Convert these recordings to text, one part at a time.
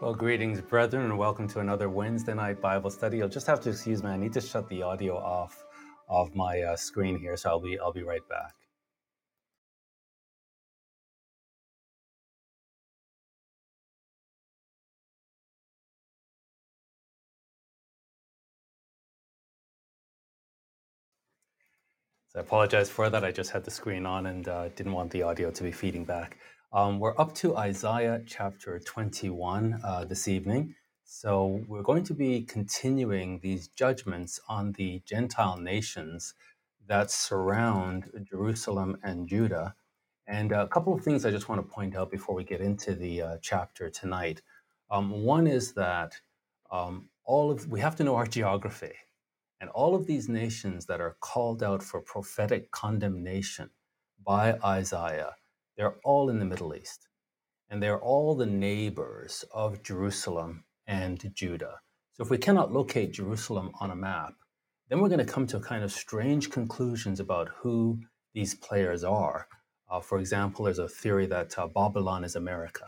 Well, greetings, brethren, and welcome to another Wednesday night Bible study. You'll just have to excuse me. I need to shut the audio off of my uh, screen here, so I'll be I'll be right back. So I apologize for that. I just had the screen on and uh, didn't want the audio to be feeding back. Um, we're up to Isaiah chapter 21 uh, this evening. So we're going to be continuing these judgments on the Gentile nations that surround Jerusalem and Judah. And a couple of things I just want to point out before we get into the uh, chapter tonight. Um, one is that um, all of we have to know our geography. And all of these nations that are called out for prophetic condemnation by Isaiah, they're all in the Middle East. And they're all the neighbors of Jerusalem and Judah. So if we cannot locate Jerusalem on a map, then we're going to come to kind of strange conclusions about who these players are. Uh, for example, there's a theory that uh, Babylon is America.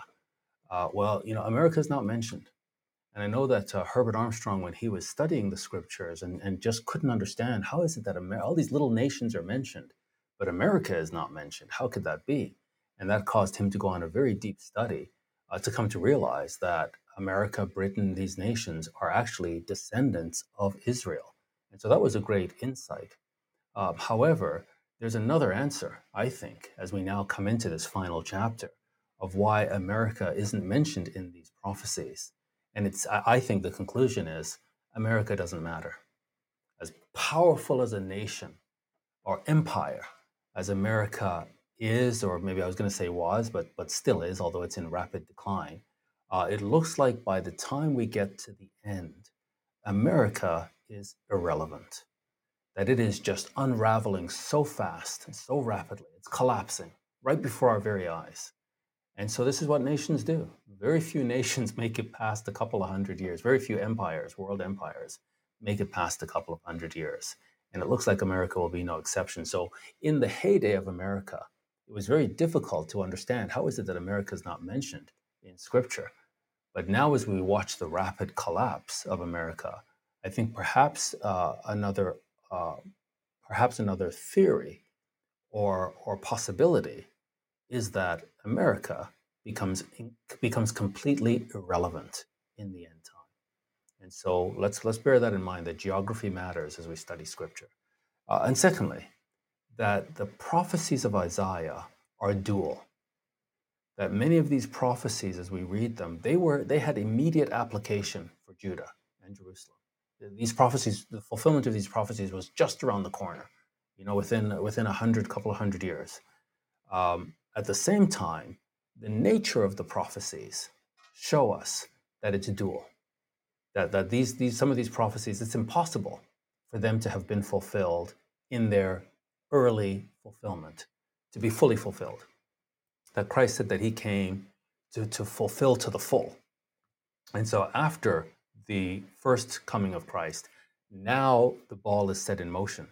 Uh, well, you know, America is not mentioned. And I know that uh, Herbert Armstrong, when he was studying the scriptures and, and just couldn't understand how is it that Amer- all these little nations are mentioned, but America is not mentioned. How could that be? And that caused him to go on a very deep study uh, to come to realize that America, Britain, these nations are actually descendants of Israel. And so that was a great insight. Uh, however, there's another answer, I think, as we now come into this final chapter of why America isn't mentioned in these prophecies and it's, I think the conclusion is America doesn't matter. As powerful as a nation or empire as America is, or maybe I was going to say was, but, but still is, although it's in rapid decline, uh, it looks like by the time we get to the end, America is irrelevant. That it is just unraveling so fast and so rapidly. It's collapsing right before our very eyes. And so this is what nations do. Very few nations make it past a couple of hundred years. Very few empires, world empires, make it past a couple of hundred years. And it looks like America will be no exception. So in the heyday of America, it was very difficult to understand how is it that America is not mentioned in scripture. But now as we watch the rapid collapse of America, I think perhaps uh, another uh, perhaps another theory or or possibility is that America becomes becomes completely irrelevant in the end time. And so let's let's bear that in mind that geography matters as we study scripture. Uh, and secondly, that the prophecies of Isaiah are dual. That many of these prophecies, as we read them, they were they had immediate application for Judah and Jerusalem. These prophecies, the fulfillment of these prophecies was just around the corner, you know, within within a hundred, couple of hundred years. Um, at the same time, the nature of the prophecies show us that it's dual. That, that these, these some of these prophecies, it's impossible for them to have been fulfilled in their early fulfillment, to be fully fulfilled. That Christ said that he came to, to fulfill to the full. And so after the first coming of Christ, now the ball is set in motion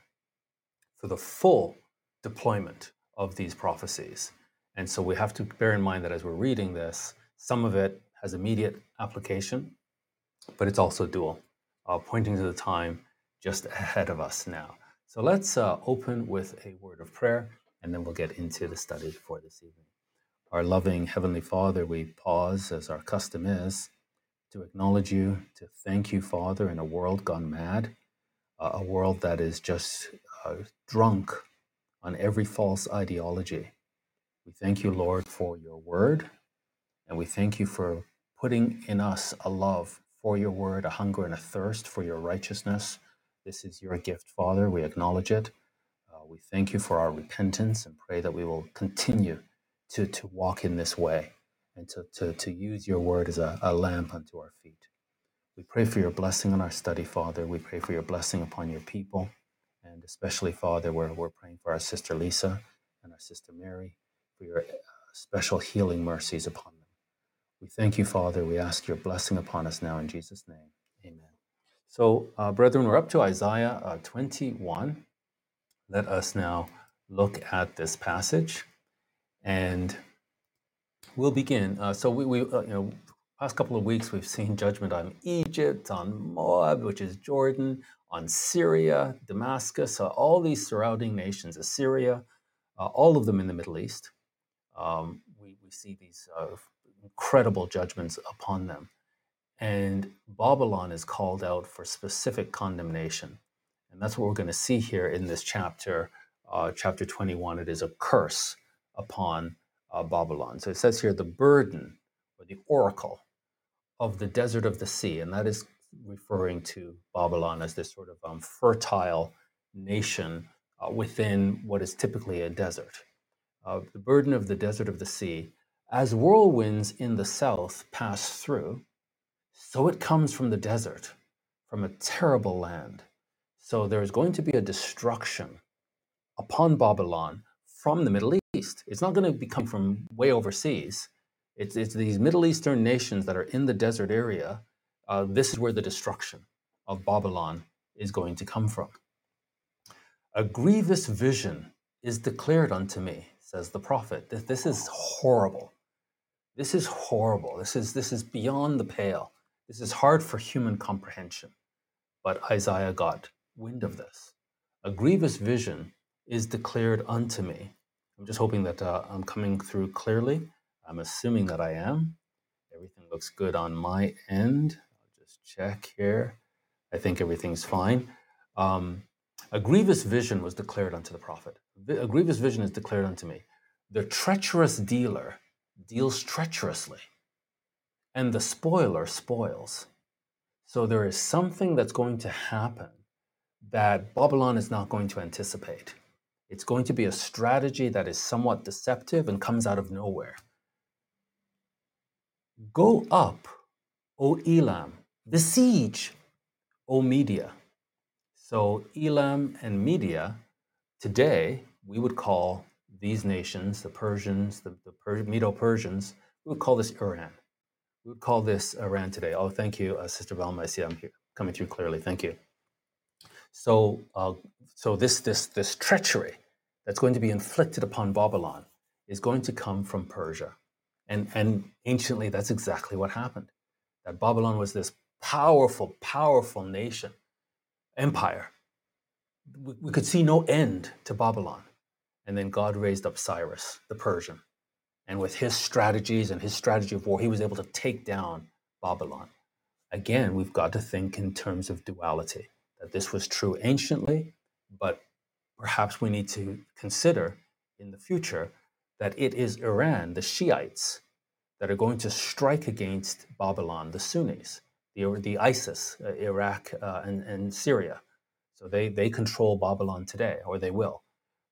for the full deployment of these prophecies. And so we have to bear in mind that as we're reading this, some of it has immediate application, but it's also dual, uh, pointing to the time just ahead of us now. So let's uh, open with a word of prayer, and then we'll get into the study for this evening. Our loving Heavenly Father, we pause as our custom is to acknowledge you, to thank you, Father, in a world gone mad, uh, a world that is just uh, drunk on every false ideology we thank you, Lord, for your word, and we thank you for putting in us a love for your word, a hunger and a thirst for your righteousness. This is your gift, Father. We acknowledge it. Uh, we thank you for our repentance and pray that we will continue to, to walk in this way and to, to, to use your word as a, a lamp unto our feet. We pray for your blessing on our study, Father. We pray for your blessing upon your people. And especially, Father, we're, we're praying for our sister Lisa and our sister Mary for your uh, special healing mercies upon them. We thank you, Father. We ask your blessing upon us now in Jesus' name. So, uh, brethren, we're up to Isaiah uh, 21. Let us now look at this passage and we'll begin. Uh, so, we, we uh, you know, Past couple of weeks, we've seen judgment on Egypt, on Moab, which is Jordan, on Syria, Damascus, uh, all these surrounding nations, Assyria, uh, all of them in the Middle East. Um, we, we see these incredible judgments upon them. And Babylon is called out for specific condemnation. And that's what we're going to see here in this chapter, uh, chapter 21. It is a curse upon uh, Babylon. So it says here the burden or the oracle of the desert of the sea. And that is referring to Babylon as this sort of um, fertile nation uh, within what is typically a desert. Uh, the burden of the desert of the sea, as whirlwinds in the south pass through, so it comes from the desert, from a terrible land. So there is going to be a destruction upon Babylon from the Middle East. It's not going to come from way overseas. It's, it's these Middle Eastern nations that are in the desert area. Uh, this is where the destruction of Babylon is going to come from. A grievous vision is declared unto me, says the prophet. This, this is horrible. This is horrible. This is, this is beyond the pale. This is hard for human comprehension. But Isaiah got wind of this. A grievous vision is declared unto me. I'm just hoping that uh, I'm coming through clearly. I'm assuming that I am. Everything looks good on my end. I'll just check here. I think everything's fine. Um, a grievous vision was declared unto the prophet. A grievous vision is declared unto me. The treacherous dealer deals treacherously, and the spoiler spoils. So there is something that's going to happen that Babylon is not going to anticipate. It's going to be a strategy that is somewhat deceptive and comes out of nowhere. Go up, O Elam, besiege, O Media. So, Elam and Media, today, we would call these nations, the Persians, the, the Medo Persians, we would call this Iran. We would call this Iran today. Oh, thank you, uh, Sister Velma. I see I'm here, coming through clearly. Thank you. So, uh, so this, this, this treachery that's going to be inflicted upon Babylon is going to come from Persia. And, and anciently, that's exactly what happened. That Babylon was this powerful, powerful nation empire. We, we could see no end to Babylon. And then God raised up Cyrus, the Persian. And with his strategies and his strategy of war, he was able to take down Babylon. Again, we've got to think in terms of duality, that this was true anciently, but perhaps we need to consider in the future that it is Iran, the Shiites, that are going to strike against Babylon, the Sunnis the, the ISIS, uh, Iraq uh, and, and Syria. So they, they control Babylon today, or they will.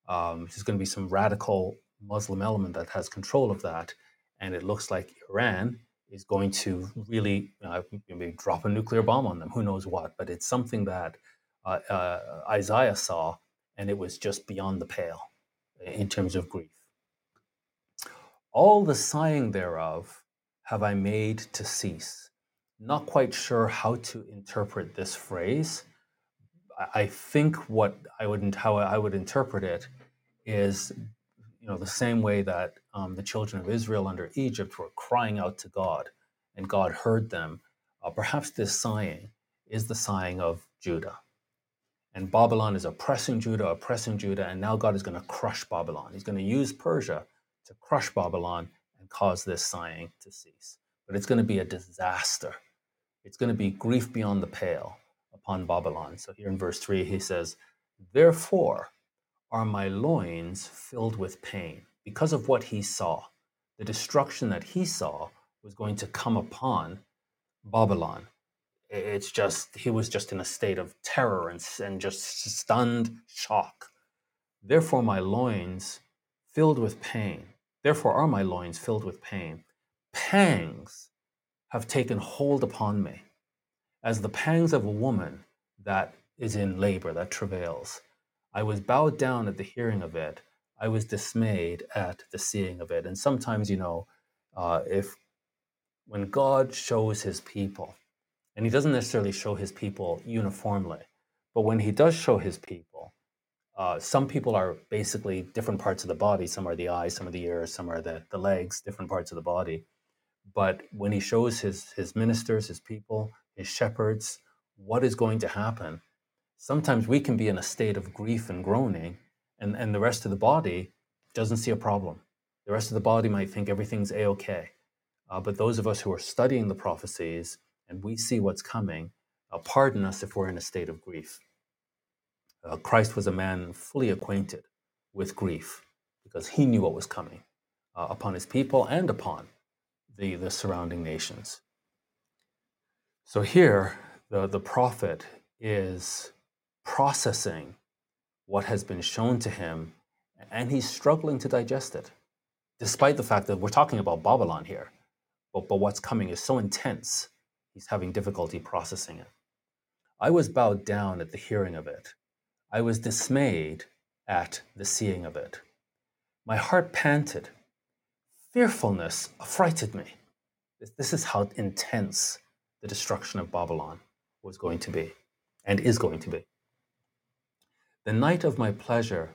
Um, there's going to be some radical Muslim element that has control of that. And it looks like Iran is going to really uh, maybe drop a nuclear bomb on them. Who knows what? But it's something that uh, uh, Isaiah saw, and it was just beyond the pale in terms of grief. All the sighing thereof have I made to cease not quite sure how to interpret this phrase. I think what I would how I would interpret it is, you know, the same way that um, the children of Israel under Egypt were crying out to God, and God heard them. Uh, perhaps this sighing is the sighing of Judah, and Babylon is oppressing Judah, oppressing Judah, and now God is going to crush Babylon. He's going to use Persia to crush Babylon and cause this sighing to cease. But it's going to be a disaster it's going to be grief beyond the pale upon Babylon. So here in verse 3, he says, Therefore are my loins filled with pain because of what he saw. The destruction that he saw was going to come upon Babylon. It's just, he was just in a state of terror and, and just stunned shock. Therefore, my loins filled with pain. Therefore, are my loins filled with pain. Pangs have taken hold upon me, as the pangs of a woman that is in labor, that travails. I was bowed down at the hearing of it. I was dismayed at the seeing of it. And sometimes, you know, uh, if when God shows his people, and he doesn't necessarily show his people uniformly, but when he does show his people, uh, some people are basically different parts of the body. Some are the eyes, some are the ears, some are the, the legs, different parts of the body But when he shows his, his ministers, his people, his shepherds, what is going to happen, sometimes we can be in a state of grief and groaning, and, and the rest of the body doesn't see a problem. The rest of the body might think everything's a okay. Uh, but those of us who are studying the prophecies and we see what's coming, uh, pardon us if we're in a state of grief. Uh, Christ was a man fully acquainted with grief because he knew what was coming uh, upon his people and upon the, the surrounding nations. So here, the, the prophet is processing what has been shown to him, and he's struggling to digest it, despite the fact that we're talking about Babylon here. But, but what's coming is so intense, he's having difficulty processing it. I was bowed down at the hearing of it. I was dismayed at the seeing of it. My heart panted. Fearfulness affrighted me. This, this is how intense the destruction of Babylon was going to be and is going to be. The night of my pleasure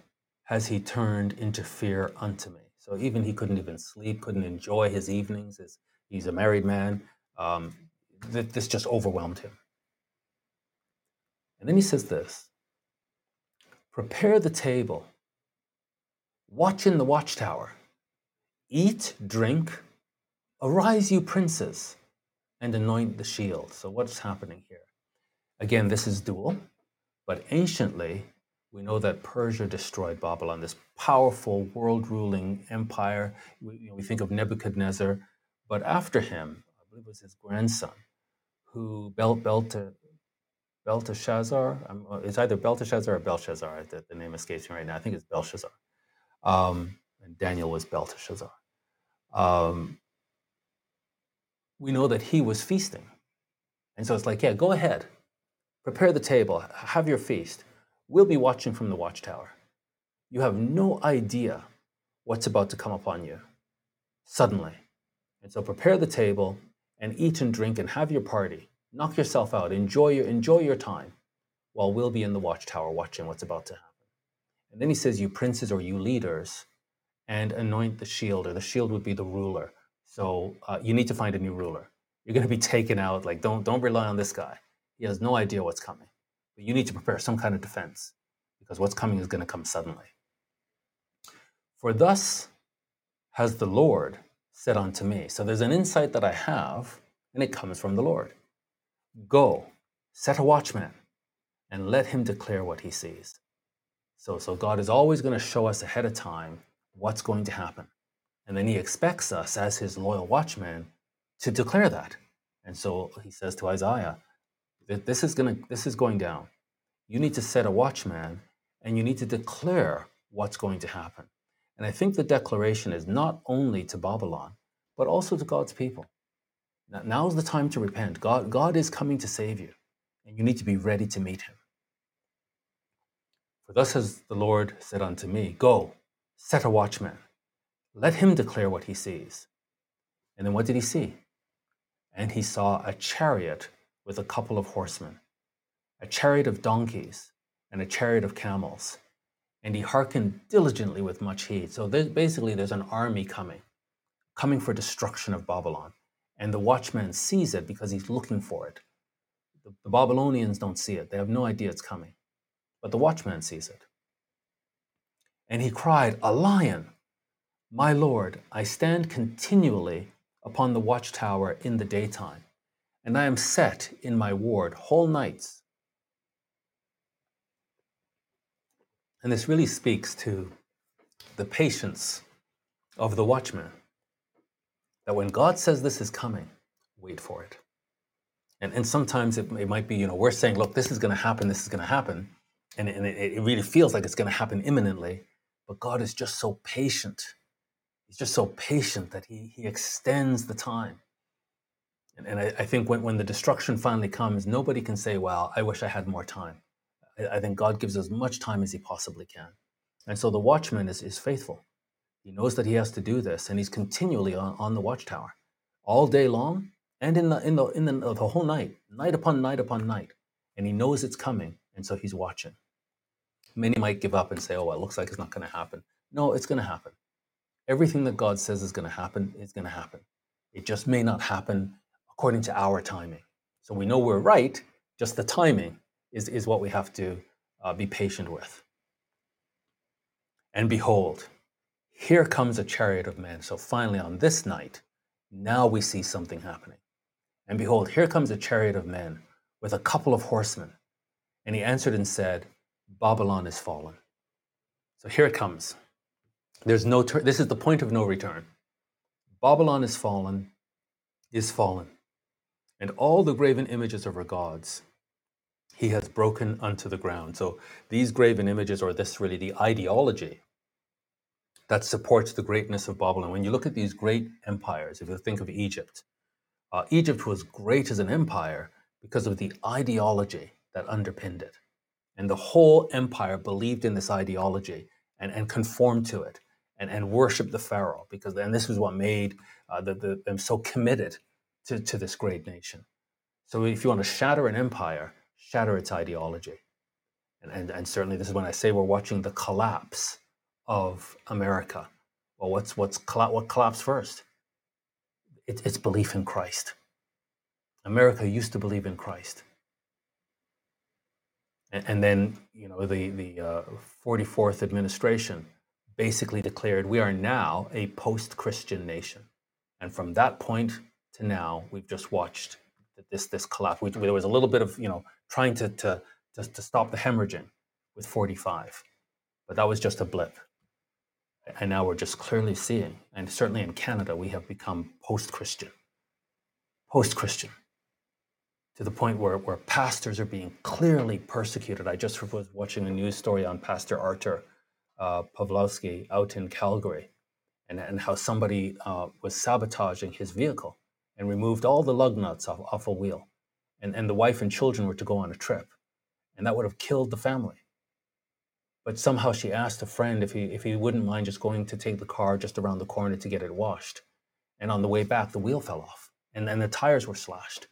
has he turned into fear unto me. So even he couldn't even sleep, couldn't enjoy his evenings. As he's a married man. Um, th- this just overwhelmed him. And then he says this Prepare the table, watch in the watchtower, eat, drink, arise, you princes, and anoint the shield. So, what's happening here? Again, this is dual, but anciently, we know that Persia destroyed Babylon, this powerful world ruling empire. We, you know, we think of Nebuchadnezzar, but after him, I believe it was his grandson, who Bel- Belta, Belteshazzar. Uh, it's either Belteshazzar or Belshazzar. The, the name escapes me right now. I think it's Belshazzar. Um, and Daniel was Belteshazzar. Um, we know that he was feasting. And so it's like, yeah, go ahead, prepare the table, have your feast. We'll be watching from the watchtower. You have no idea what's about to come upon you suddenly. And so prepare the table and eat and drink and have your party. Knock yourself out. Enjoy your, enjoy your time while we'll be in the watchtower watching what's about to happen. And then he says, You princes or you leaders, and anoint the shield, or the shield would be the ruler. So uh, you need to find a new ruler. You're going to be taken out. Like, don't, don't rely on this guy. He has no idea what's coming. But you need to prepare some kind of defense because what's coming is going to come suddenly. For thus has the Lord said unto me. So there's an insight that I have, and it comes from the Lord. Go, set a watchman, and let him declare what he sees. So, so God is always going to show us ahead of time what's going to happen. And then he expects us as his loyal watchman, to declare that. And so he says to Isaiah, this is going to this is going down. You need to set a watchman and you need to declare what's going to happen. And I think the declaration is not only to Babylon, but also to God's people. Now, now's the time to repent. God, God is coming to save you, and you need to be ready to meet him. For thus has the Lord said unto me, Go, set a watchman, let him declare what he sees. And then what did he see? And he saw a chariot with a couple of horsemen, a chariot of donkeys, and a chariot of camels. And he hearkened diligently with much heed. So there's, basically, there's an army coming, coming for destruction of Babylon. And the watchman sees it because he's looking for it. The, the Babylonians don't see it, they have no idea it's coming. But the watchman sees it. And he cried, A lion! My Lord, I stand continually upon the watchtower in the daytime, and I am set in my ward whole nights. And this really speaks to the patience of the watchman that when God says this is coming, wait for it. And, and sometimes it, it might be, you know, we're saying, look, this is going to happen, this is going to happen. And, and it, it really feels like it's going to happen imminently. But God is just so patient. He's just so patient that he, he extends the time. And, I, I think when, when the destruction finally comes, nobody can say, well, I wish I had more time. I, I think God gives as much time as he possibly can. And so the watchman is, is faithful. He knows that he has to do this, and he's continually on, on the watchtower all day long and in the in the in the, the whole night, night upon night upon night. And he knows it's coming, and so he's watching. Many might give up and say, "Oh, well, it looks like it's not going to happen." No, it's going to happen. Everything that God says is going to happen is going to happen. It just may not happen according to our timing. So we know we're right, just the timing is, is what we have to uh, be patient with. And behold, here comes a chariot of men. So finally, on this night, now we see something happening. And behold, here comes a chariot of men with a couple of horsemen. And he answered and said, Babylon is fallen. So here it comes. There's no this is the point of no return. Babylon is fallen, is fallen, and all the graven images of her gods he has broken unto the ground. So these graven images, or this really the ideology that supports the greatness of Babylon. When you look at these great empires, if you think of Egypt, uh, Egypt was great as an empire because of the ideology that underpinned it. And the whole empire believed in this ideology and, and conformed to it and, and worshiped the Pharaoh because and this was what made uh, the, the, them so committed to, to this great nation. So if you want to shatter an empire, shatter its ideology. And, and, and certainly this is when I say we're watching the collapse of America. Well, what's, what's what collapsed first? It, it's belief in Christ. America used to believe in Christ. And, and then, you know, the, the uh, 44th administration basically declared we are now a post-Christian nation. And from that point to now, we've just watched this this collapse. We, there was a little bit of you know trying to, to to to stop the hemorrhaging with 45, but that was just a blip. And now we're just clearly seeing, and certainly in Canada, we have become post-Christian, post-Christian, to the point where, where pastors are being clearly persecuted. I just was watching a news story on Pastor Arthur uh, Pawlowski out in Calgary, and, and how somebody uh, was sabotaging his vehicle and removed all the lug nuts off, off a wheel. And, and the wife and children were to go on a trip. And that would have killed the family. But somehow she asked a friend if he, if he wouldn't mind just going to take the car just around the corner to get it washed. And on the way back, the wheel fell off and, and the tires were slashed.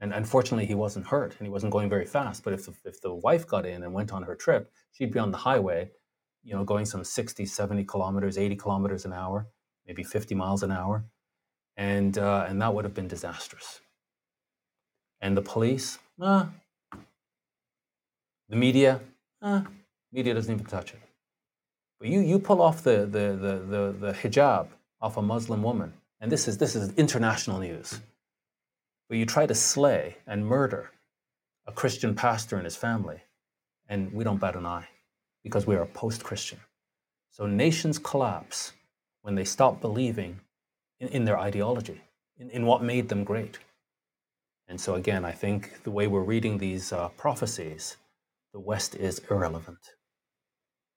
And unfortunately, he wasn't hurt and he wasn't going very fast. But if the, if the wife got in and went on her trip, she'd be on the highway, you know, going some 60, 70 kilometers, 80 kilometers an hour, maybe 50 miles an hour and uh, and that would have been disastrous. And the police, uh, the media, uh, media doesn't even touch it. But you you pull off the the the the, the hijab off a Muslim woman, and this is this is international news. But you try to slay and murder a Christian pastor and his family, and we don't bat an eye because we are post-Christian. So nations collapse when they stop believing in, in their ideology, in, in what made them great. And so, again, I think the way we're reading these uh, prophecies, the West is irrelevant.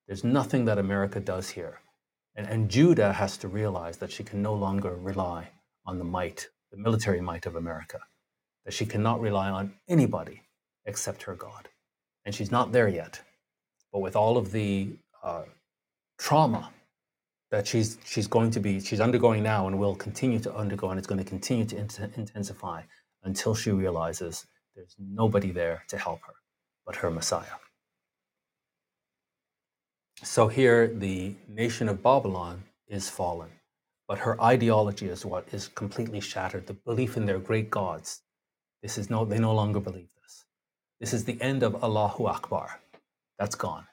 There's nothing that America does here. And, and Judah has to realize that she can no longer rely on the might, the military might of America, that she cannot rely on anybody except her God. And she's not there yet. But with all of the uh, trauma that she's she's going to be she's undergoing now and will continue to undergo and it's going to continue to int- intensify until she realizes there's nobody there to help her but her Messiah. So here the nation of Babylon is fallen, but her ideology is what is completely shattered. The belief in their great gods. This is no they no longer believe this. This is the end of Allahu Akbar. That's gone.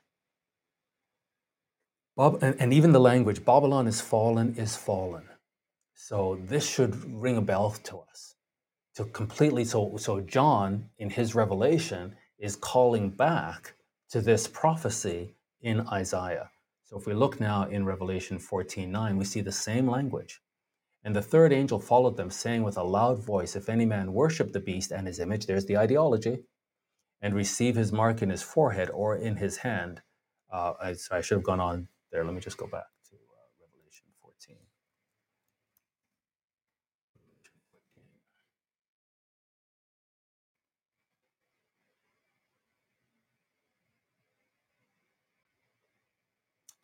Bob, and, even the language, Babylon is fallen, is fallen. So this should ring a bell to us. To completely, so, so John in his revelation is calling back to this prophecy in Isaiah. So if we look now in Revelation 14 9, we see the same language. And the third angel followed them, saying with a loud voice, If any man worship the beast and his image, there's the ideology, and receive his mark in his forehead or in his hand. Uh, I, I should have gone on there. Let me just go back to uh, Revelation 14.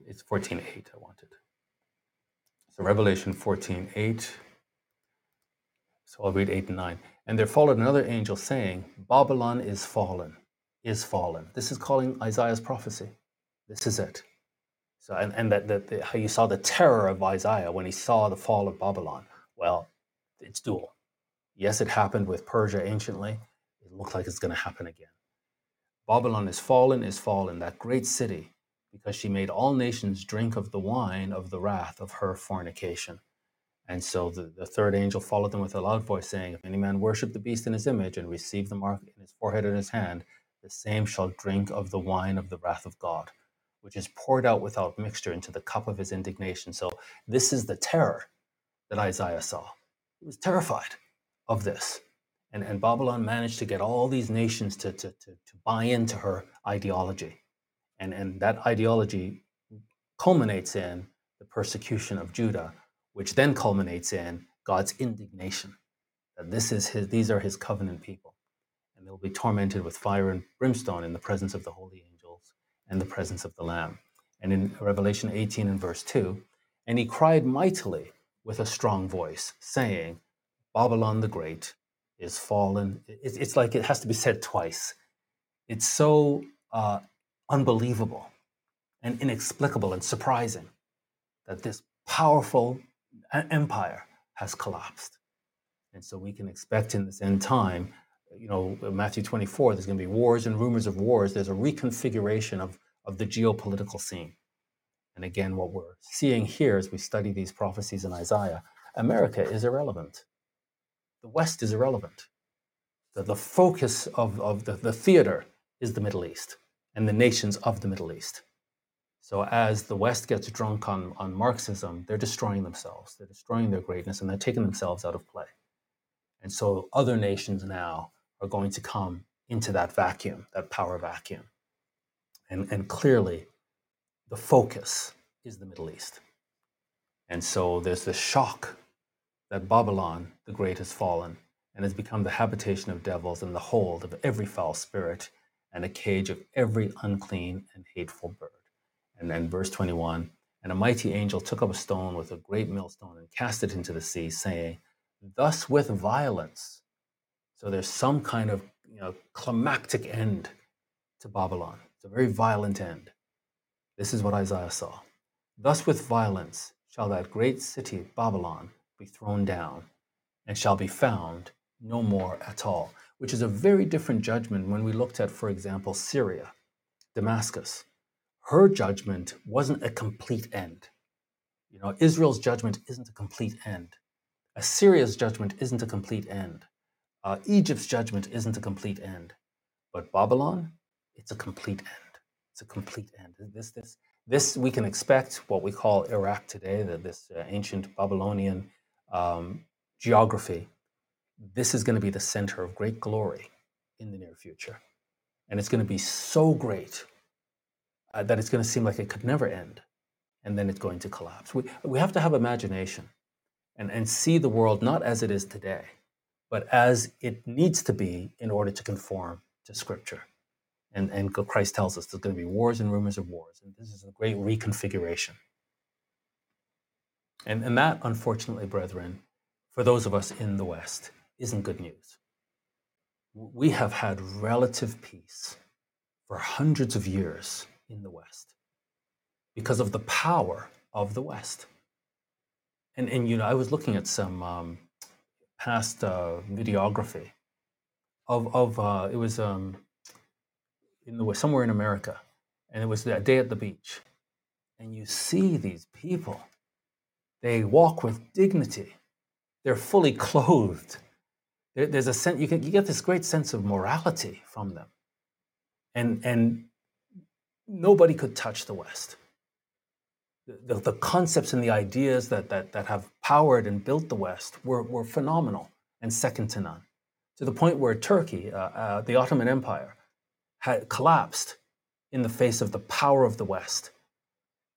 It's 14.8 I wanted. So Revelation 14.8. So I'll read 8 and 9. And there followed another angel saying, Babylon is fallen, is fallen. This is calling Isaiah's prophecy. This is it. So, and, and that, that how you saw the terror of Isaiah when he saw the fall of Babylon. Well, it's dual. Yes, it happened with Persia anciently. It looks like it's going to happen again. Babylon is fallen, is fallen, that great city, because she made all nations drink of the wine of the wrath of her fornication. And so the, the third angel followed them with a loud voice, saying, If any man worship the beast in his image and receive the mark in his forehead and his hand, the same shall drink of the wine of the wrath of God, which is poured out without mixture into the cup of his indignation. So this is the terror that Isaiah saw. He was terrified of this. And, and Babylon managed to get all these nations to, to, to, to buy into her ideology. And, and that ideology culminates in the persecution of Judah, which then culminates in God's indignation. That this is his, these are his covenant people. And they'll be tormented with fire and brimstone in the presence of the holy angels and the presence of the Lamb. And in Revelation 18 and verse 2, and he cried mightily with a strong voice, saying, Babylon the Great is fallen. It's like it has to be said twice. It's so uh, unbelievable and inexplicable and surprising that this powerful empire has collapsed. And so we can expect in this end time, you know, Matthew 24, there's going to be wars and rumors of wars. There's a reconfiguration of, of the geopolitical scene. And again, what we're seeing here as we study these prophecies in Isaiah, America is irrelevant. The West is irrelevant. The, the focus of, of the, the theater is the Middle East and the nations of the Middle East. So as the West gets drunk on, on Marxism, they're destroying themselves. They're destroying their greatness and they're taking themselves out of play. And so other nations now are going to come into that vacuum, that power vacuum. And, and clearly, the focus is the Middle East. And so there's this shock that Babylon the Great has fallen and has become the habitation of devils and the hold of every foul spirit and a cage of every unclean and hateful bird. And then verse 21 And a mighty angel took up a stone with a great millstone and cast it into the sea, saying, Thus with violence. So there's some kind of you know, climactic end to Babylon. It's a very violent end. This is what Isaiah saw. Thus with violence shall that great city, Babylon, be thrown down, and shall be found no more at all, which is a very different judgment when we looked at, for example, Syria, Damascus her judgment wasn't a complete end. You know, Israel's judgment isn't a complete end. Assyria's judgment isn't a complete end. Uh, Egypt's judgment isn't a complete end. But Babylon, it's a complete end. It's a complete end. This, this, this we can expect what we call Iraq today, that this uh, ancient Babylonian um, geography. This is going to be the center of great glory in the near future. And it's going to be so great uh, that it's going to seem like it could never end and then it's going to collapse. We, we have to have imagination and, and see the world not as it is today, but as it needs to be in order to conform to Scripture. And, and Christ tells us there's going to be wars and rumors of wars, and this is a great reconfiguration. And, and that, unfortunately, brethren, for those of us in the West, isn't good news. We have had relative peace for hundreds of years in the West because of the power of the West. And, and you know, I was looking at some um, past uh, videography of, of uh, it was um, in the, somewhere in America, and it was that day at the beach. And you see these people, they walk with dignity, they're fully clothed. There, there's a sense, you, can, you get this great sense of morality from them. And, and nobody could touch the West. The, the, concepts and the ideas that, that, that have powered and built the West were, were phenomenal and second to none. To the point where Turkey, uh, uh, the Ottoman Empire, had collapsed in the face of the power of the West.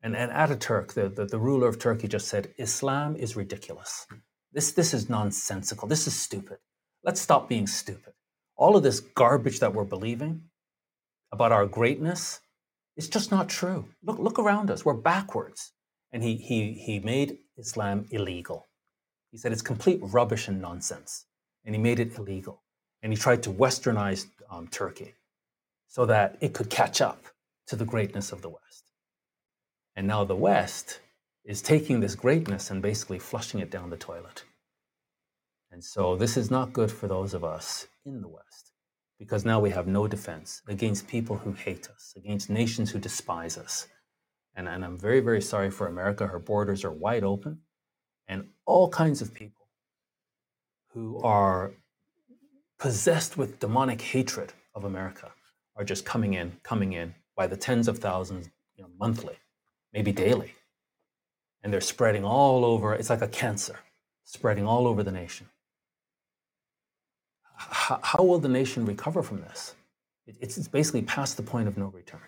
And, and Ataturk, the, the, the ruler of Turkey, just said, Islam is ridiculous. This, this is nonsensical. This is stupid. Let's stop being stupid. All of this garbage that we're believing about our greatness it's just not true. Look, look around us. We're backwards. And he, he, he made Islam illegal. He said it's complete rubbish and nonsense. And he made it illegal. And he tried to westernize um, Turkey so that it could catch up to the greatness of the West. And now the West is taking this greatness and basically flushing it down the toilet. And so this is not good for those of us in the West because now we have no defense against people who hate us, against nations who despise us. And, and I'm very, very sorry for America. Her borders are wide open, and all kinds of people who are possessed with demonic hatred of America are just coming in, coming in by the tens of thousands, you know, monthly, maybe daily. And they're spreading all over. It's like a cancer spreading all over the nation. How, how will the nation recover from this? It, it's, it's basically past the point of no return.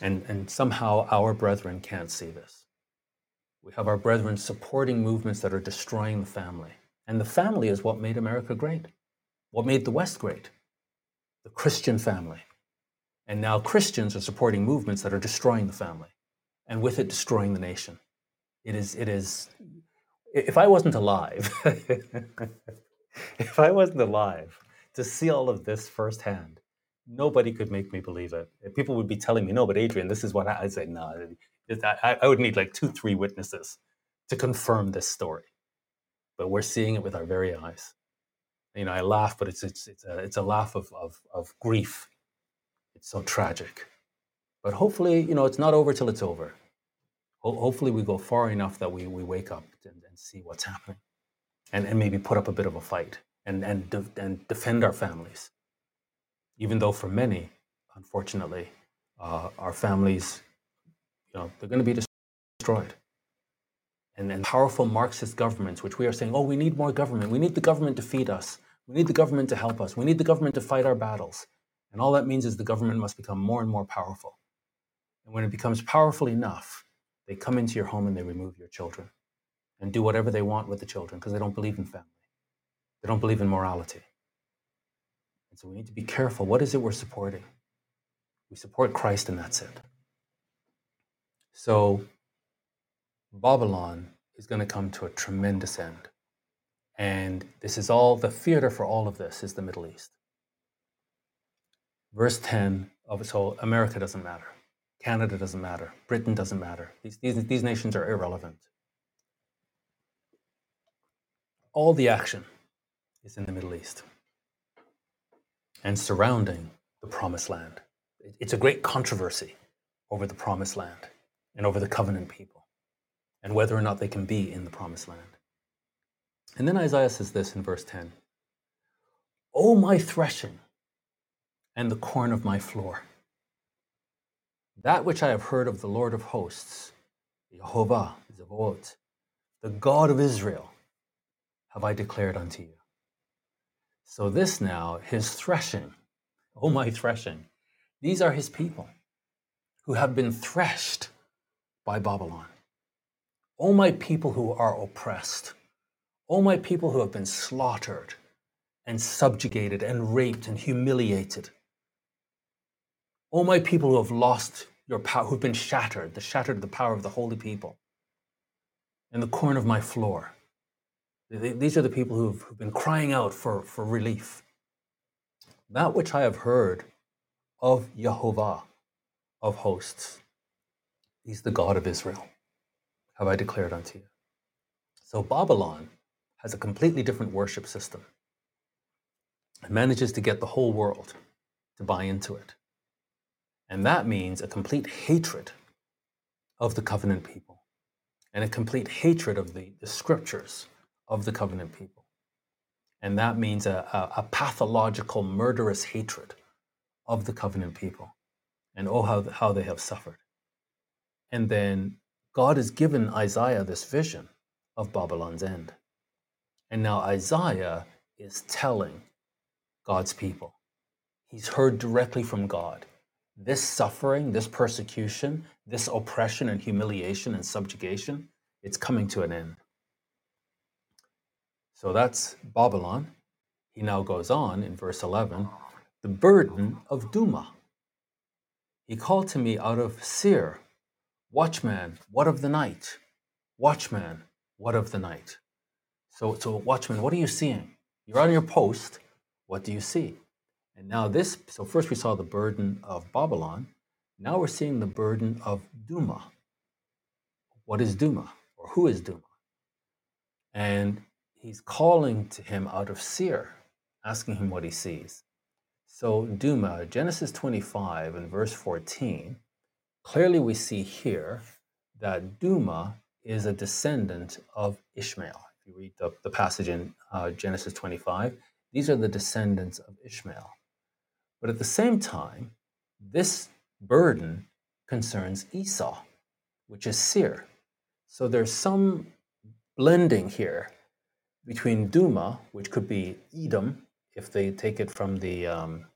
And, and somehow our brethren can't see this. We have our brethren supporting movements that are destroying the family. And the family is what made America great, what made the West great, the Christian family. And now Christians are supporting movements that are destroying the family, and with it, destroying the nation. It is, it is, if I wasn't alive, if I wasn't alive to see all of this firsthand, nobody could make me believe it. People would be telling me, no, but Adrian, this is what I, I'd say, no, I, I would need like two, three witnesses to confirm this story. But we're seeing it with our very eyes. You know, I laugh, but it's it's it's a it's a laugh of of, of grief. It's so tragic. But hopefully, you know, it's not over till it's over. Ho- hopefully, we go far enough that we we wake up and, see what's happening, and and maybe put up a bit of a fight and and de- and defend our families. Even though for many, unfortunately, uh, our families you know, they're going to be destroyed. And, and powerful Marxist governments, which we are saying, oh, we need more government. We need the government to feed us. We need the government to help us. We need the government to fight our battles. And all that means is the government must become more and more powerful. And when it becomes powerful enough, they come into your home and they remove your children and do whatever they want with the children because they don't believe in family. They don't believe in morality. And so we need to be careful. What is it we're supporting? We support Christ and that's it. So Babylon is going to come to a tremendous end. And this is all the theater for all of this is the Middle East. Verse 10 of so America doesn't matter. Canada doesn't matter. Britain doesn't matter. These, these, these nations are irrelevant. All the action is in the Middle East and surrounding the promised land. It's a great controversy over the promised land and over the covenant people and whether or not they can be in the promised land. And then Isaiah says this in verse 10 O my threshing and the corn of my floor, that which I have heard of the Lord of hosts, Jehovah, Zevot, the God of Israel, have I declared unto you. So, this now, his threshing, oh my threshing, these are his people who have been threshed by Babylon. O my people who are oppressed, O my people who have been slaughtered and subjugated and raped and humiliated, O my people who have lost your power, who've been shattered, the shattered the power of the holy people, in the corner of my floor. These are the people who've, been crying out for, for relief. That which I have heard of Jehovah of hosts, He's the God of Israel, have I declared unto you. So Babylon has a completely different worship system. It manages to get the whole world to buy into it. And that means a complete hatred of the covenant people and a complete hatred of the, the scriptures of the covenant people. And that means a, a, a pathological, murderous hatred of the covenant people. And oh, how, how they have suffered. And then God has given Isaiah this vision of Babylon's end. And now Isaiah is telling God's people. He's heard directly from God. This suffering, this persecution, this oppression and humiliation and subjugation, it's coming to an end. So that's Babylon. He now goes on in verse 11 the burden of Duma. He called to me out of Seir, Watchman, what of the night? Watchman, what of the night? So, so watchman, what are you seeing? You're on your post. What do you see? And now this, so first we saw the burden of Babylon. Now we're seeing the burden of Duma. What is Duma? Or who is Duma? and he's calling to him out of Seir, asking him what he sees. So, Duma, Genesis 25 and verse 14, clearly we see here that Duma is a descendant of Ishmael. If you read the, the passage in uh, Genesis 25, these are the descendants of Ishmael. But at the same time, this burden concerns Esau, which is Seir. So there's some blending here between Duma, which could be Edom, if they take it from the um,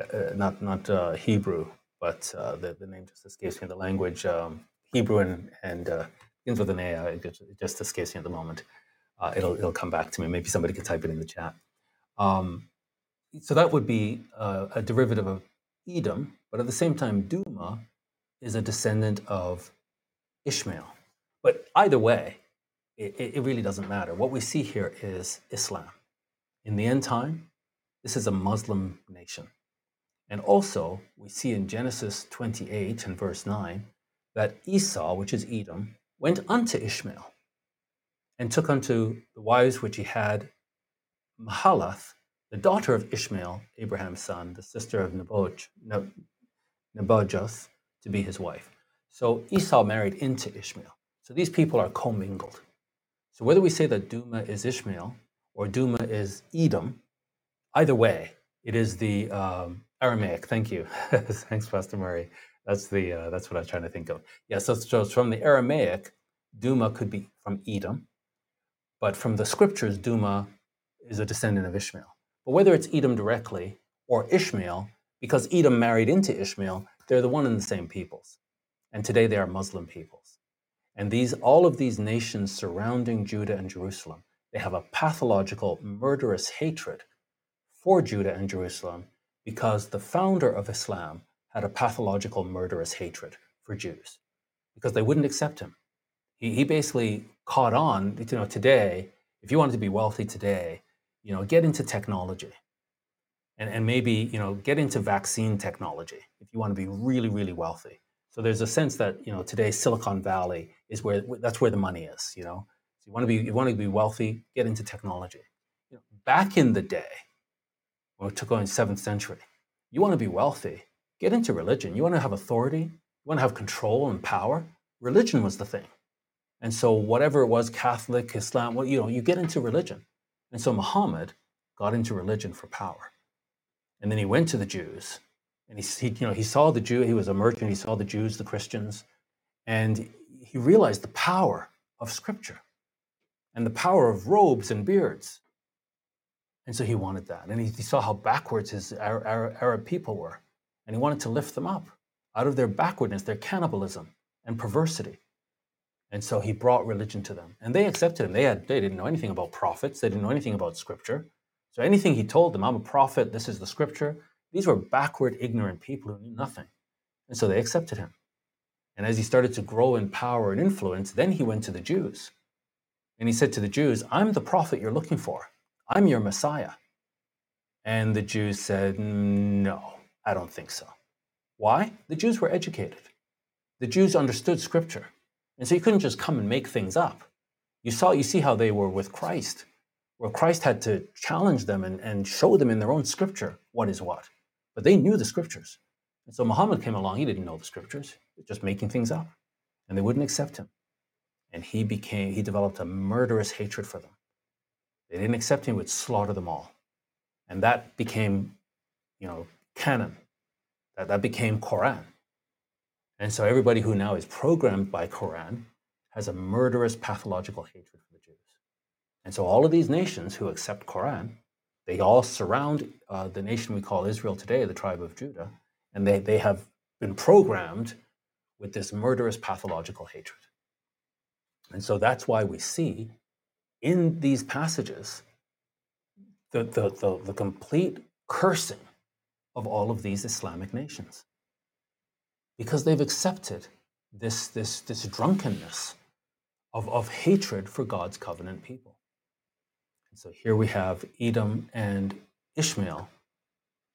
uh, uh, not not uh, Hebrew, but uh, the the name just escapes me. The language um, Hebrew and and uh, begins with an A. It just, it just escapes me at the moment. Uh, it'll it'll come back to me. Maybe somebody can type it in the chat. Um, so that would be uh, a derivative of Edom, but at the same time, Duma is a descendant of Ishmael. But either way, it, it really doesn't matter. What we see here is Islam. In the end time, this is a Muslim nation. And also, we see in Genesis 28 and verse 9 that Esau, which is Edom, went unto Ishmael and took unto the wives which he had Mahalath, the daughter of Ishmael, Abraham's son, the sister of Neboj, Ne- to be his wife. So Esau married into Ishmael. So these people are commingled. So whether we say that Duma is Ishmael or Duma is Edom, either way, it is the um, Aramaic. Thank you. Thanks, Pastor Murray. That's the uh, that's what I was trying to think of. Yeah, so, so from the Aramaic, Duma could be from Edom, but from the scriptures, Duma is a descendant of Ishmael. But whether it's Edom directly or Ishmael, because Edom married into Ishmael, they're the one and the same peoples. And today they are Muslim peoples. And these all of these nations surrounding Judah and Jerusalem, they have a pathological, murderous hatred for Judah and Jerusalem because the founder of Islam had a pathological, murderous hatred for Jews because they wouldn't accept him. He, he basically caught on, you know, today, if you wanted to be wealthy today, you know, get into technology and, and maybe, you know, get into vaccine technology if you want to be really, really wealthy. So there's a sense that, you know, today Silicon Valley is where that's where the money is, you know. So you want to be you want to be wealthy, get into technology. You know, back in the day, when we took on seventh century, you want to be wealthy, get into religion. You want to have authority, you want to have control and power. Religion was the thing. And so whatever it was, Catholic, Islam, well, you know, you get into religion. And so Muhammad got into religion for power. And then he went to the Jews and he, he you know, he saw the Jew, he was a merchant, he saw the Jews, the Christians, and he realized the power of scripture and the power of robes and beards. And so he wanted that. And he, he saw how backwards his Arab, Arab people were. And he wanted to lift them up out of their backwardness, their cannibalism and perversity. And so he brought religion to them. And they accepted him. They, had, they didn't know anything about prophets, they didn't know anything about scripture. So anything he told them, I'm a prophet, this is the scripture, these were backward, ignorant people who knew nothing. And so they accepted him. And as he started to grow in power and influence, then he went to the Jews. And he said to the Jews, I'm the prophet you're looking for. I'm your Messiah. And the Jews said, No, I don't think so. Why? The Jews were educated. The Jews understood scripture. And so you couldn't just come and make things up. You saw you see how they were with Christ, where Christ had to challenge them and, and show them in their own scripture what is what. But they knew the scriptures. And so Muhammad came along, he didn't know the scriptures, just making things up. And they wouldn't accept him. And he became he developed a murderous hatred for them. They didn't accept him, he would slaughter them all. And that became, you know, canon. That, that became Quran. And so everybody who now is programmed by Quran has a murderous pathological hatred for the Jews. And so all of these nations who accept Quran, they all surround uh, the nation we call Israel today, the tribe of Judah, and they, they have been programmed with this murderous pathological hatred. And so that's why we see in these passages the, the, the, the complete cursing of all of these Islamic nations because they've accepted this, this, this drunkenness of, of hatred for God's covenant people. And so here we have Edom and Ishmael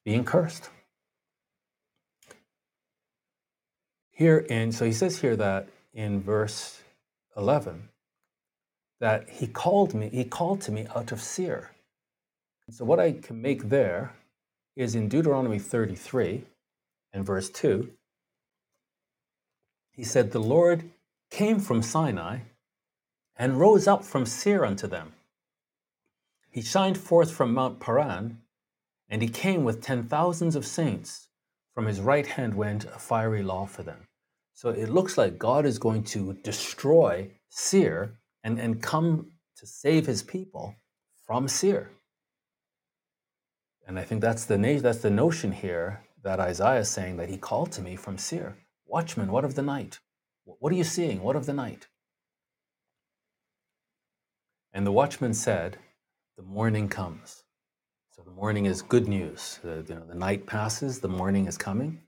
being cursed. Here in, so he says here that in verse 11, that he called me, he called to me out of Seir. So what I can make there is in Deuteronomy 33 and verse 2, he said, The Lord came from Sinai and rose up from Seir unto them. He shined forth from Mount Paran, and he came with ten thousands of saints. From his right hand went a fiery law for them. So it looks like God is going to destroy Seir and, and come to save his people from Seir. And I think that's the that's the notion here that Isaiah is saying that he called to me from Seir. Watchman, what of the night? What are you seeing? What of the night? And the watchman said, The morning comes. So the morning is good news. The, you know, the night passes, the morning is coming,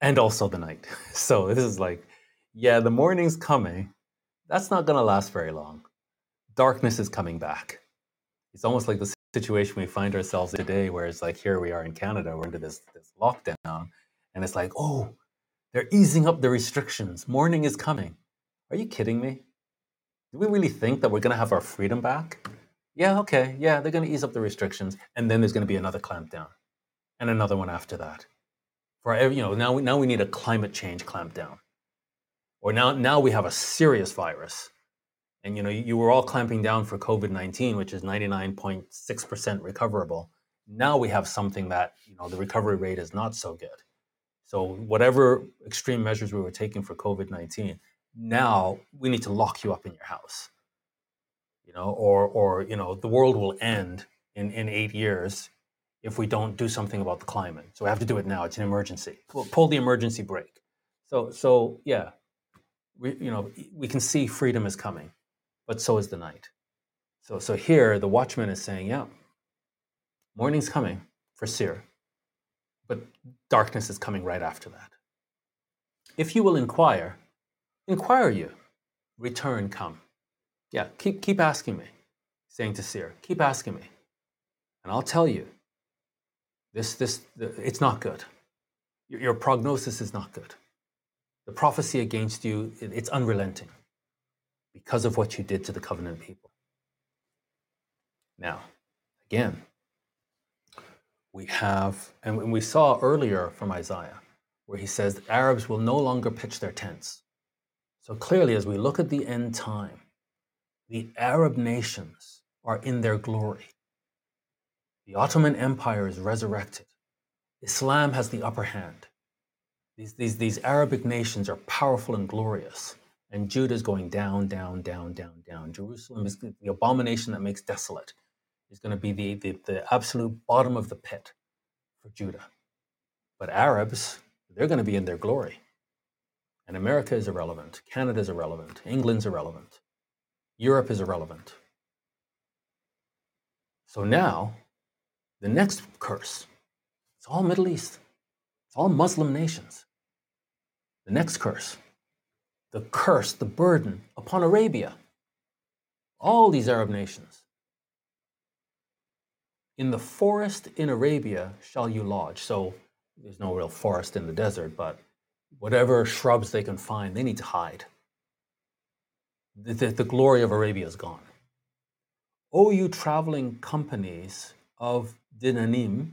and also the night. So this is like, yeah, the morning's coming. That's not going to last very long. Darkness is coming back. It's almost like the situation we find ourselves in today, where it's like here we are in Canada, we're into this, this lockdown, and it's like, oh, they're easing up the restrictions. Morning is coming. Are you kidding me? Do we really think that we're going to have our freedom back? Yeah, okay. Yeah, they're going to ease up the restrictions, and then there's going to be another clampdown, and another one after that. For every, you know, now we, now we need a climate change clampdown, or now now we have a serious virus, and you know you were all clamping down for COVID nineteen, which is ninety nine point six percent recoverable. Now we have something that you know the recovery rate is not so good. So whatever extreme measures we were taking for COVID nineteen, now we need to lock you up in your house. You know, or or you know the world will end in in eight years if we don't do something about the climate. So we have to do it now. It's an emergency. Pull, pull the emergency brake. So so yeah, we you know we can see freedom is coming, but so is the night. So so here the watchman is saying, yeah, morning's coming for Seir but darkness is coming right after that. If you will inquire, inquire you, return come. Yeah, keep, keep asking me, saying to Seir, keep asking me. And I'll tell you, this, this, it's not good. Your, your prognosis is not good. The prophecy against you, it, it's unrelenting because of what you did to the covenant people. Now, again, we have, and we saw earlier from Isaiah, where he says Arabs will no longer pitch their tents. So clearly, as we look at the end time, the Arab nations are in their glory. The Ottoman Empire is resurrected. Islam has the upper hand. These, these, these Arabic nations are powerful and glorious. And Judah is going down, down, down, down, down. Jerusalem is the abomination that makes desolate is going to be the, the, the absolute bottom of the pit for Judah. But Arabs, they're going to be in their glory. And America is irrelevant. Canada is irrelevant. England's irrelevant. Europe is irrelevant. So now, the next curse, it's all Middle East. It's all Muslim nations. The next curse, the curse, the burden upon Arabia. All these Arab nations. In the forest in Arabia shall you lodge. So there's no real forest in the desert, but whatever shrubs they can find, they need to hide. The, the, the glory of Arabia is gone. O you traveling companies of Dedanim,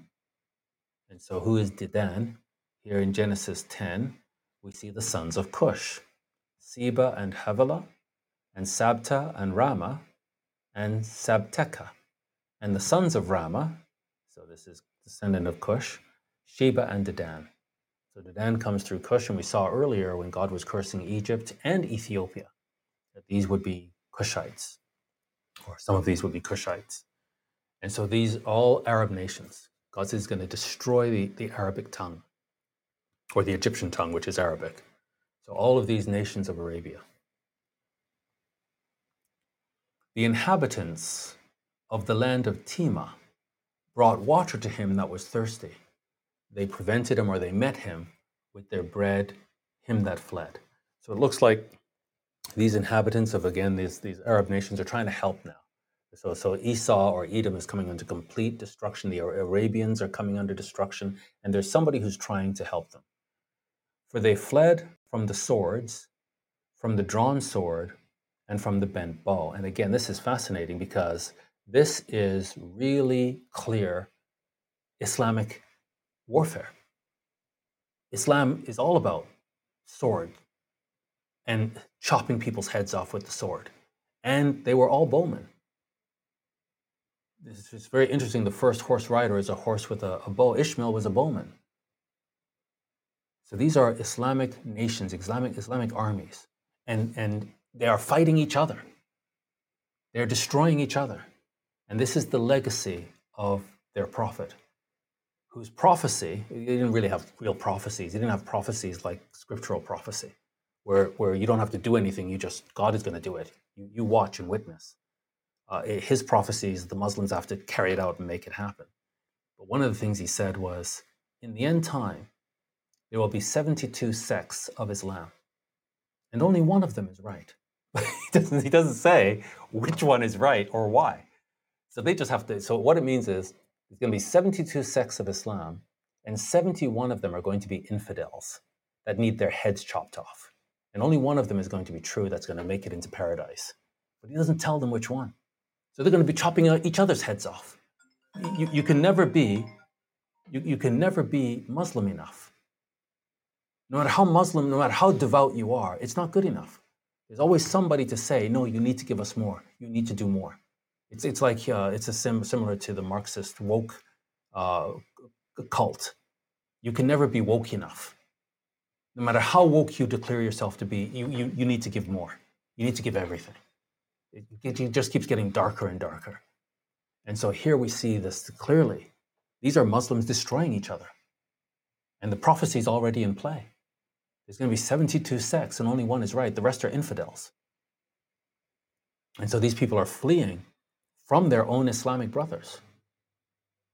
and so who is Didan? Here in Genesis 10, we see the sons of Cush, Seba and Havilah, and Sabta and Rama, and Sabteka and the sons of Rama, so this is descendant of Cush, Sheba and Dedan. So Dedan comes through Cush, and we saw earlier when God was cursing Egypt and Ethiopia that these would be Cushites, or some of these would be Cushites. And so these all Arab nations, God says he's going to destroy the, the Arabic tongue, or the Egyptian tongue, which is Arabic. So all of these nations of Arabia. The inhabitants of the land of Tema brought water to him that was thirsty. They prevented him or they met him with their bread, him that fled. So it looks like these inhabitants of, again, these, these Arab nations are trying to help now. So, so Esau or Edom is coming into complete destruction. The Arabians are coming under destruction, and there's somebody who's trying to help them. For they fled from the swords, from the drawn sword, and from the bent bow. And again, this is fascinating because this is really clear Islamic warfare. Islam is all about sword and chopping people's heads off with the sword. And they were all bowmen. This is very interesting. The first horse rider is a horse with a, a bow. Ishmael was a bowman. So these are Islamic nations, Islamic, Islamic armies, and, and they are fighting each other. They're destroying each other. And this is the legacy of their prophet, whose prophecy, he didn't really have real prophecies. He didn't have prophecies like scriptural prophecy, where, where you don't have to do anything, you just, God is going to do it. You, you watch and witness. Uh, his prophecies, the Muslims have to carry it out and make it happen. But one of the things he said was, in the end time, there will be 72 sects of Islam, and only one of them is right. he, doesn't, he doesn't say which one is right or why. So they just have to. So what it means is there's going to be 72 sects of Islam, and 71 of them are going to be infidels that need their heads chopped off. And only one of them is going to be true that's going to make it into paradise. But he doesn't tell them which one. So they're going to be chopping each other's heads off. You, you can never be, you, you can never be Muslim enough. No matter how Muslim, no matter how devout you are, it's not good enough. There's always somebody to say, no, you need to give us more. You need to do more. It's, it's like, uh, it's a sim- similar to the Marxist woke uh, cult. You can never be woke enough. No matter how woke you declare yourself to be, you, you, you need to give more. You need to give everything. It, it just keeps getting darker and darker. And so here we see this clearly. These are Muslims destroying each other. And the prophecy is already in play. There's going to be 72 sects and only one is right. The rest are infidels. And so these people are fleeing from their own Islamic brothers.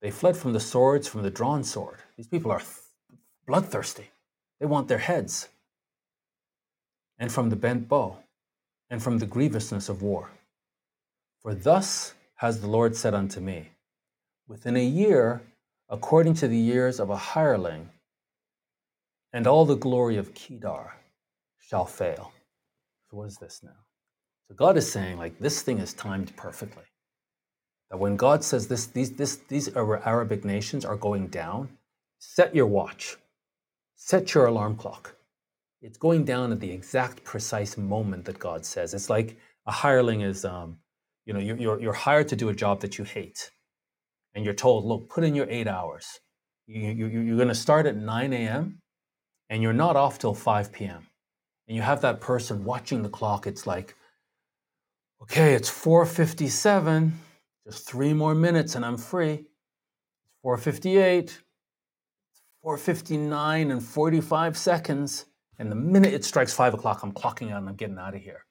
They fled from the swords, from the drawn sword. These people are bloodthirsty. They want their heads. And from the bent bow and from the grievousness of war. For thus has the Lord said unto me, Within a year, according to the years of a hireling, and all the glory of Kedar shall fail. So, what is this now? So, God is saying, like, this thing is timed perfectly. That when God says this, these, this, these Arabic nations are going down, set your watch, set your alarm clock it's going down at the exact precise moment that God says. It's like a hireling is, um, you know, you're, you're hired to do a job that you hate. And you're told, look, put in your eight hours. You, you, you're going to start at 9 a.m. and you're not off till 5 p.m. And you have that person watching the clock. It's like, okay, it's 4.57, just three more minutes and I'm free. It's 4.58, 4.59 and 45 seconds and the minute it strikes five o'clock, I'm clocking out and I'm getting out of here.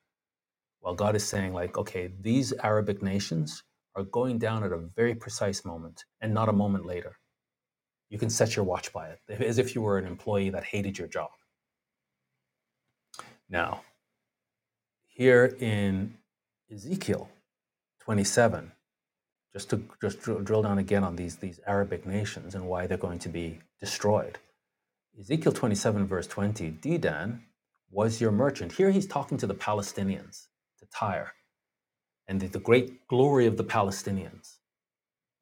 Well, God is saying, like, okay, these Arabic nations are going down at a very precise moment and not a moment later. You can set your watch by it, as if you were an employee that hated your job. Now, here in Ezekiel 27, just to just drill down again on these, these Arabic nations and why they're going to be destroyed. Ezekiel 27, verse 20, Dedan was your merchant. Here he's talking to the Palestinians, to Tyre, and the, the great glory of the Palestinians.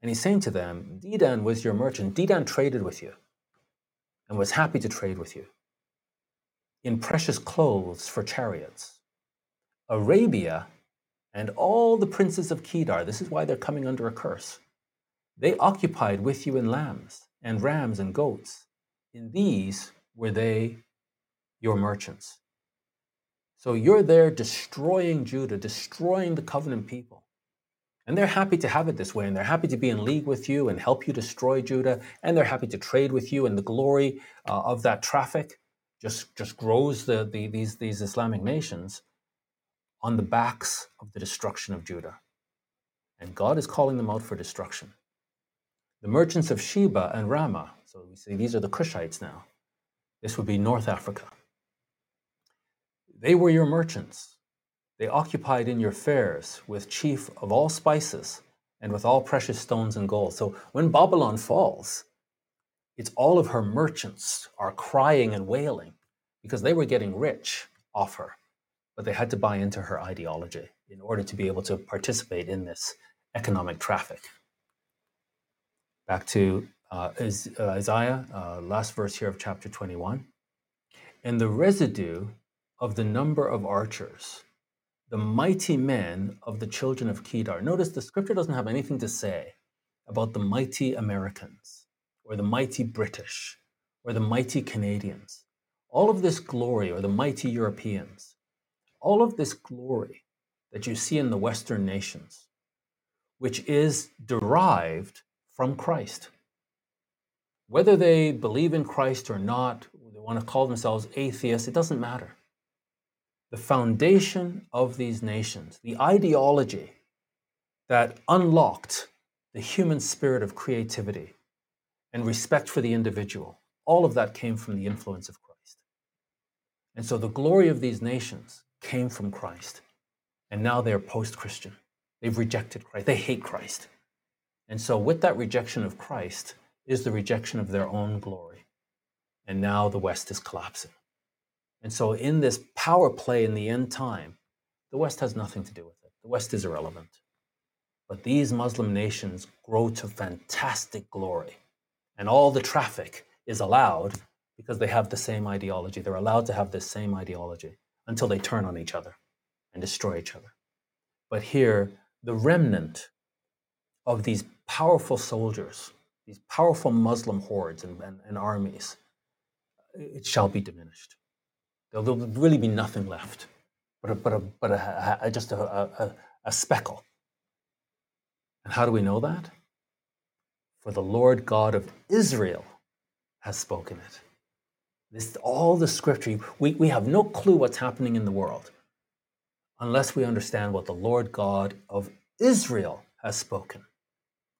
And he's saying to them, Dedan was your merchant. Dedan traded with you and was happy to trade with you in precious clothes for chariots. Arabia and all the princes of Kedar, this is why they're coming under a curse. They occupied with you in lambs and rams and goats in these were they your merchants. So you're there destroying Judah, destroying the covenant people. And they're happy to have it this way, and they're happy to be in league with you and help you destroy Judah, and they're happy to trade with you, and the glory uh, of that traffic just, just grows the, the, these, these Islamic nations on the backs of the destruction of Judah. And God is calling them out for destruction. The merchants of Sheba and Ramah, so we say these are the Cushites now. This would be North Africa. They were your merchants. They occupied in your fairs with chief of all spices and with all precious stones and gold. So when Babylon falls, it's all of her merchants are crying and wailing because they were getting rich off her. But they had to buy into her ideology in order to be able to participate in this economic traffic. Back to uh, uh Isaiah, uh, last verse here of chapter 21. And the residue of the number of archers, the mighty men of the children of Kedar. Notice the scripture doesn't have anything to say about the mighty Americans or the mighty British or the mighty Canadians. All of this glory, or the mighty Europeans, all of this glory that you see in the Western nations, which is derived from Christ. Whether they believe in Christ or not, they want to call themselves atheists, it doesn't matter. The foundation of these nations, the ideology that unlocked the human spirit of creativity and respect for the individual, all of that came from the influence of Christ. And so the glory of these nations came from Christ. And now they're post Christian. They've rejected Christ. They hate Christ. And so, with that rejection of Christ, is the rejection of their own glory. And now the West is collapsing. And so, in this power play in the end time, the West has nothing to do with it. The West is irrelevant. But these Muslim nations grow to fantastic glory. And all the traffic is allowed because they have the same ideology. They're allowed to have the same ideology until they turn on each other and destroy each other. But here, the remnant of these powerful soldiers, these powerful Muslim hordes and, and, and armies, it shall be diminished. There'll, really be nothing left, but, a, but, a, but a, a just a, a speckle. And how do we know that? For the Lord God of Israel has spoken it. This all the scripture. We, we have no clue what's happening in the world unless we understand what the Lord God of Israel has spoken.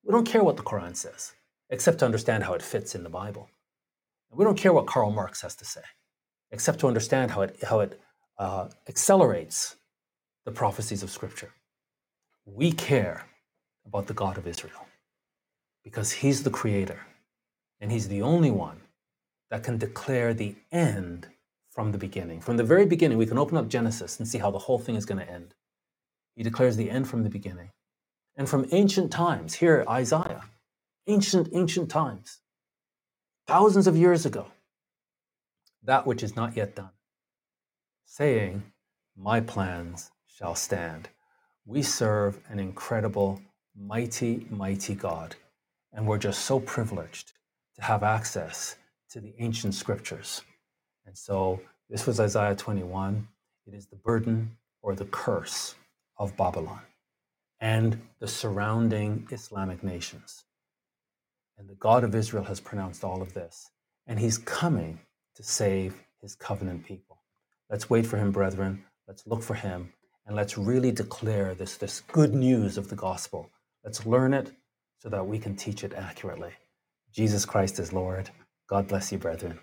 We don't care what the Quran says, except to understand how it fits in the Bible. We don't care what Karl Marx has to say, except to understand how it, how it uh, accelerates the prophecies of Scripture. We care about the God of Israel because He's the Creator and He's the only one that can declare the end from the beginning. From the very beginning, we can open up Genesis and see how the whole thing is going to end. He declares the end from the beginning. And from ancient times, here, Isaiah, ancient, ancient times, thousands of years ago, that which is not yet done, saying, My plans shall stand. We serve an incredible, mighty, mighty God. And we're just so privileged to have access to the ancient scriptures. And so this was Isaiah 21. It is the burden or the curse of Babylon and the surrounding Islamic nations. And the God of Israel has pronounced all of this. And he's coming to save his covenant people. Let's wait for him, brethren. Let's look for him. And let's really declare this, this good news of the gospel. Let's learn it so that we can teach it accurately. Jesus Christ is Lord. God bless you, brethren.